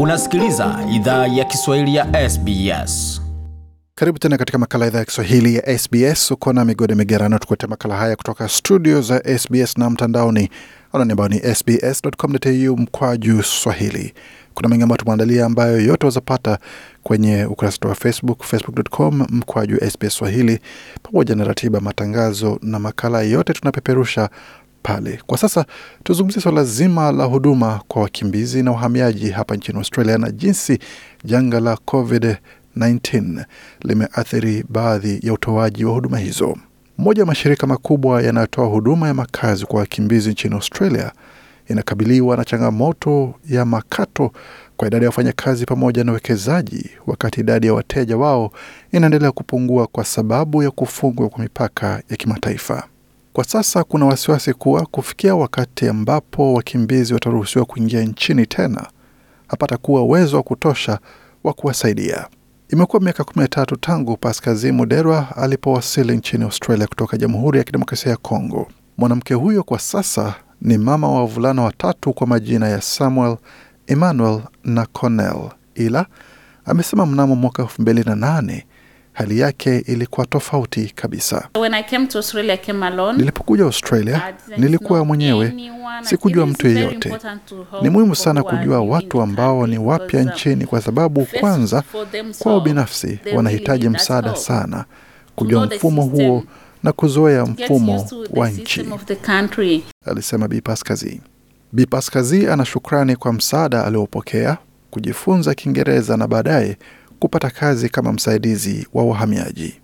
Unasikiliza idhaa ya Kiswahili ya SBS. Karibu tena katika makala idhaa ya Kiswahili ya SBS. Uko na migode migerano, tukuletea makala haya kutoka studio za SBS na mtandaoni anani ambao ni sbs.com.au mkwaju swahili. Kuna mengi ambayo tumeandalia ambayo yote wazapata kwenye ukurasa wa Facebook, facebook.com mkwaju SBS swahili, pamoja na ratiba matangazo na makala yote tunapeperusha pale. Kwa sasa tuzungumzie swala zima la huduma kwa wakimbizi na wahamiaji hapa nchini Australia na jinsi janga la COVID-19 limeathiri baadhi ya utoaji wa huduma hizo. Moja ya mashirika makubwa yanayotoa huduma ya makazi kwa wakimbizi nchini Australia inakabiliwa na changamoto ya makato kwa idadi ya wafanyakazi pamoja na uwekezaji, wakati idadi ya wateja wao inaendelea kupungua kwa sababu ya kufungwa kwa mipaka ya kimataifa. Kwa sasa kuna wasiwasi kuwa kufikia wakati ambapo wakimbizi wataruhusiwa kuingia nchini tena, hapata kuwa uwezo wa kutosha wa kuwasaidia. Imekuwa miaka kumi na tatu tangu Paskazi Muderwa alipowasili nchini Australia kutoka Jamhuri ya Kidemokrasia ya Kongo. Mwanamke huyo kwa sasa ni mama wa wavulana watatu kwa majina ya Samuel, Emmanuel na Cornell, ila amesema mnamo mwaka elfu mbili na nane hali yake ilikuwa tofauti kabisa. Australia. Nilipokuja Australia nilikuwa mwenyewe, sikujua mtu yeyote. Ni muhimu sana kujua watu ambao ni wapya uh, nchini, kwa sababu kwanza kwao binafsi wanahitaji msaada sana, kujua mfumo huo na kuzoea mfumo wa nchi, alisema Bi Paskazi. Bi Paskazi ana shukrani kwa msaada aliopokea, kujifunza Kiingereza na baadaye kupata kazi kama msaidizi wa wahamiaji.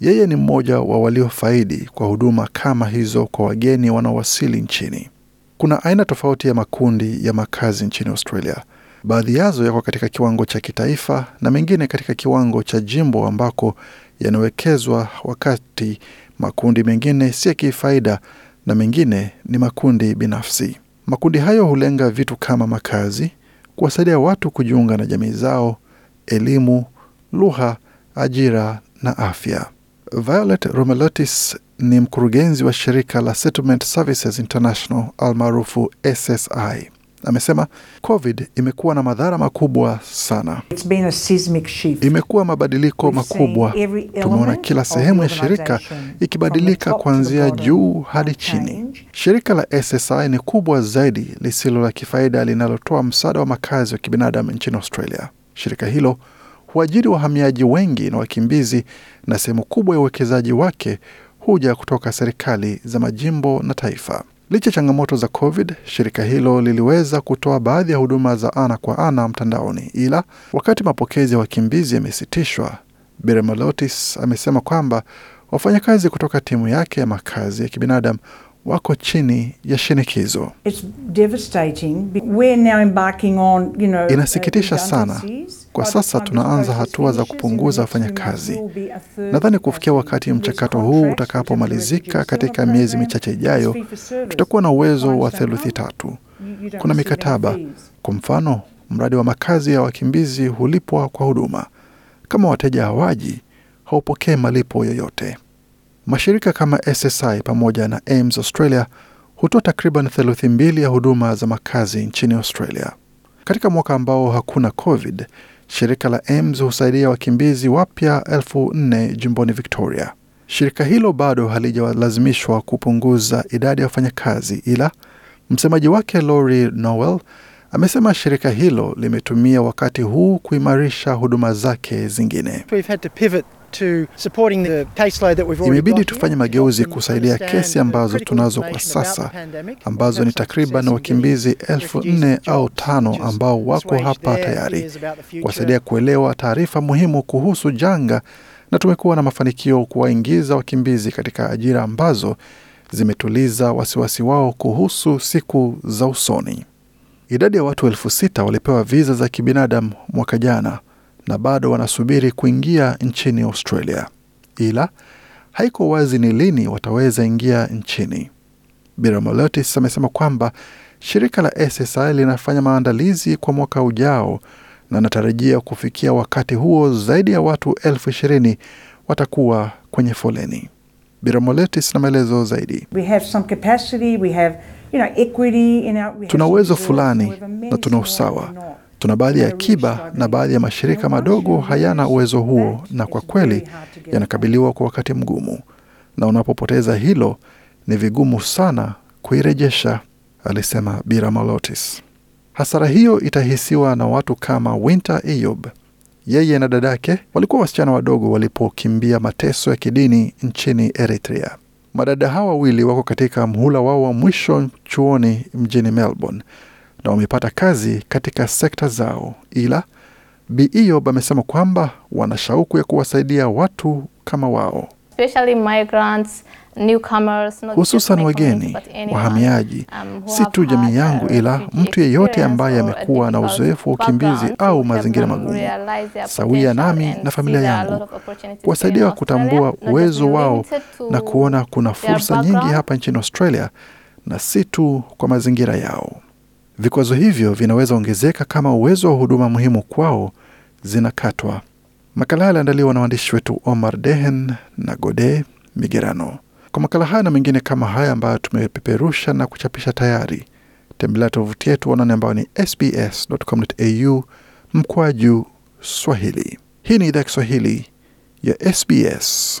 Yeye ni mmoja wa waliofaidi kwa huduma kama hizo kwa wageni wanaowasili nchini. Kuna aina tofauti ya makundi ya makazi nchini Australia. Baadhi yazo yako katika kiwango cha kitaifa na mengine katika kiwango cha jimbo ambako yanawekezwa, wakati makundi mengine si ya kifaida na mengine ni makundi binafsi. Makundi hayo hulenga vitu kama makazi, kuwasaidia watu kujiunga na jamii zao, elimu, lugha, ajira na afya. Violet Romelotis ni mkurugenzi wa shirika la Settlement Services International almaarufu SSI. Amesema COVID imekuwa na madhara makubwa sana. It's been a seismic shift. Imekuwa mabadiliko We've makubwa. Tumeona kila sehemu ya shirika ikibadilika kuanzia juu hadi chini. Shirika la SSI ni kubwa zaidi lisilo la kifaida linalotoa msaada wa makazi wa kibinadamu nchini Australia. Shirika hilo huajiri wahamiaji wengi na wakimbizi, na sehemu kubwa ya uwekezaji wake huja kutoka serikali za majimbo na taifa. Licha ya changamoto za COVID, shirika hilo liliweza kutoa baadhi ya huduma za ana kwa ana mtandaoni, ila wakati mapokezi ya wakimbizi yamesitishwa, Biremalotis amesema kwamba wafanyakazi kutoka timu yake ya makazi ya kibinadamu wako chini ya shinikizo. It's devastating. We're now embarking on, you know, Inasikitisha uh, sana. Kwa sasa tunaanza hatua za kupunguza wafanyakazi. Nadhani kufikia wakati mchakato huu utakapomalizika katika miezi michache ijayo, tutakuwa na uwezo wa theluthi tatu. Kuna mikataba. Kwa mfano, mradi wa makazi ya wakimbizi hulipwa kwa huduma. Kama wateja hawaji, haupokee malipo yoyote. Mashirika kama SSI pamoja na AIMS Australia hutoa takriban theluthi mbili ya huduma za makazi nchini Australia. Katika mwaka ambao hakuna COVID, shirika la AIMS husaidia wakimbizi wapya elfu nne jimboni Victoria. Shirika hilo bado halijalazimishwa kupunguza idadi ya wafanyakazi, ila msemaji wake Lori Nowell amesema shirika hilo limetumia wakati huu kuimarisha huduma zake zingine. We've had to pivot to supporting the caseload that we've already Imebidi tufanye mageuzi kusaidia kesi ambazo tunazo kwa sasa, ambazo ni takriban wakimbizi elfu nne au tano ambao wako hapa tayari, kuwasaidia kuelewa taarifa muhimu kuhusu janga, na tumekuwa na mafanikio kuwaingiza wakimbizi katika ajira ambazo zimetuliza wasiwasi wao kuhusu siku za usoni. Idadi ya watu elfu sita walipewa viza za kibinadamu mwaka jana na bado wanasubiri kuingia nchini Australia, ila haiko wazi ni lini wataweza ingia nchini. Biramolotis amesema kwamba shirika la SSI linafanya maandalizi kwa mwaka ujao na anatarajia kufikia wakati huo zaidi ya watu elfu ishirini watakuwa kwenye foleni. Biramoletis na maelezo zaidi. We have some capacity, we have, you know, equity in our, we Tuna uwezo fulani na tuna usawa. Tuna baadhi ya akiba na baadhi ya mashirika madogo hayana uwezo huo, na kwa kweli yanakabiliwa kwa wakati mgumu, na unapopoteza hilo ni vigumu sana kuirejesha, alisema Biramalotis. Hasara hiyo itahisiwa na watu kama Winter Eyob. Yeye na dadake walikuwa wasichana wadogo walipokimbia mateso ya kidini nchini Eritrea. Madada hawa wawili wako katika mhula wao wa mwisho chuoni mjini Melbourne na wamepata kazi katika sekta zao, ila Bi amesema kwamba wana shauku ya kuwasaidia watu kama wao, especially migrants, newcomers, not just hususan wageni, wahamiaji, um, si tu jamii yangu, ila mtu yeyote ambaye amekuwa na uzoefu wa ukimbizi au mazingira magumu, sawia nami na familia yangu, kuwasaidia kutambua uwezo wao na kuona kuna fursa nyingi hapa nchini Australia na si tu kwa mazingira yao. Vikwazo hivyo vinaweza ongezeka kama uwezo wa huduma muhimu kwao zinakatwa. Makala yaliandaliwa na waandishi wetu Omar Dehen na Gode Migerano. Kwa makala haya na mengine kama haya ambayo tumepeperusha na kuchapisha tayari, tembelea tovuti yetu wanane ambayo ni sbs.com.au mkwaju Swahili. Hii ni idhaa Kiswahili ya SBS.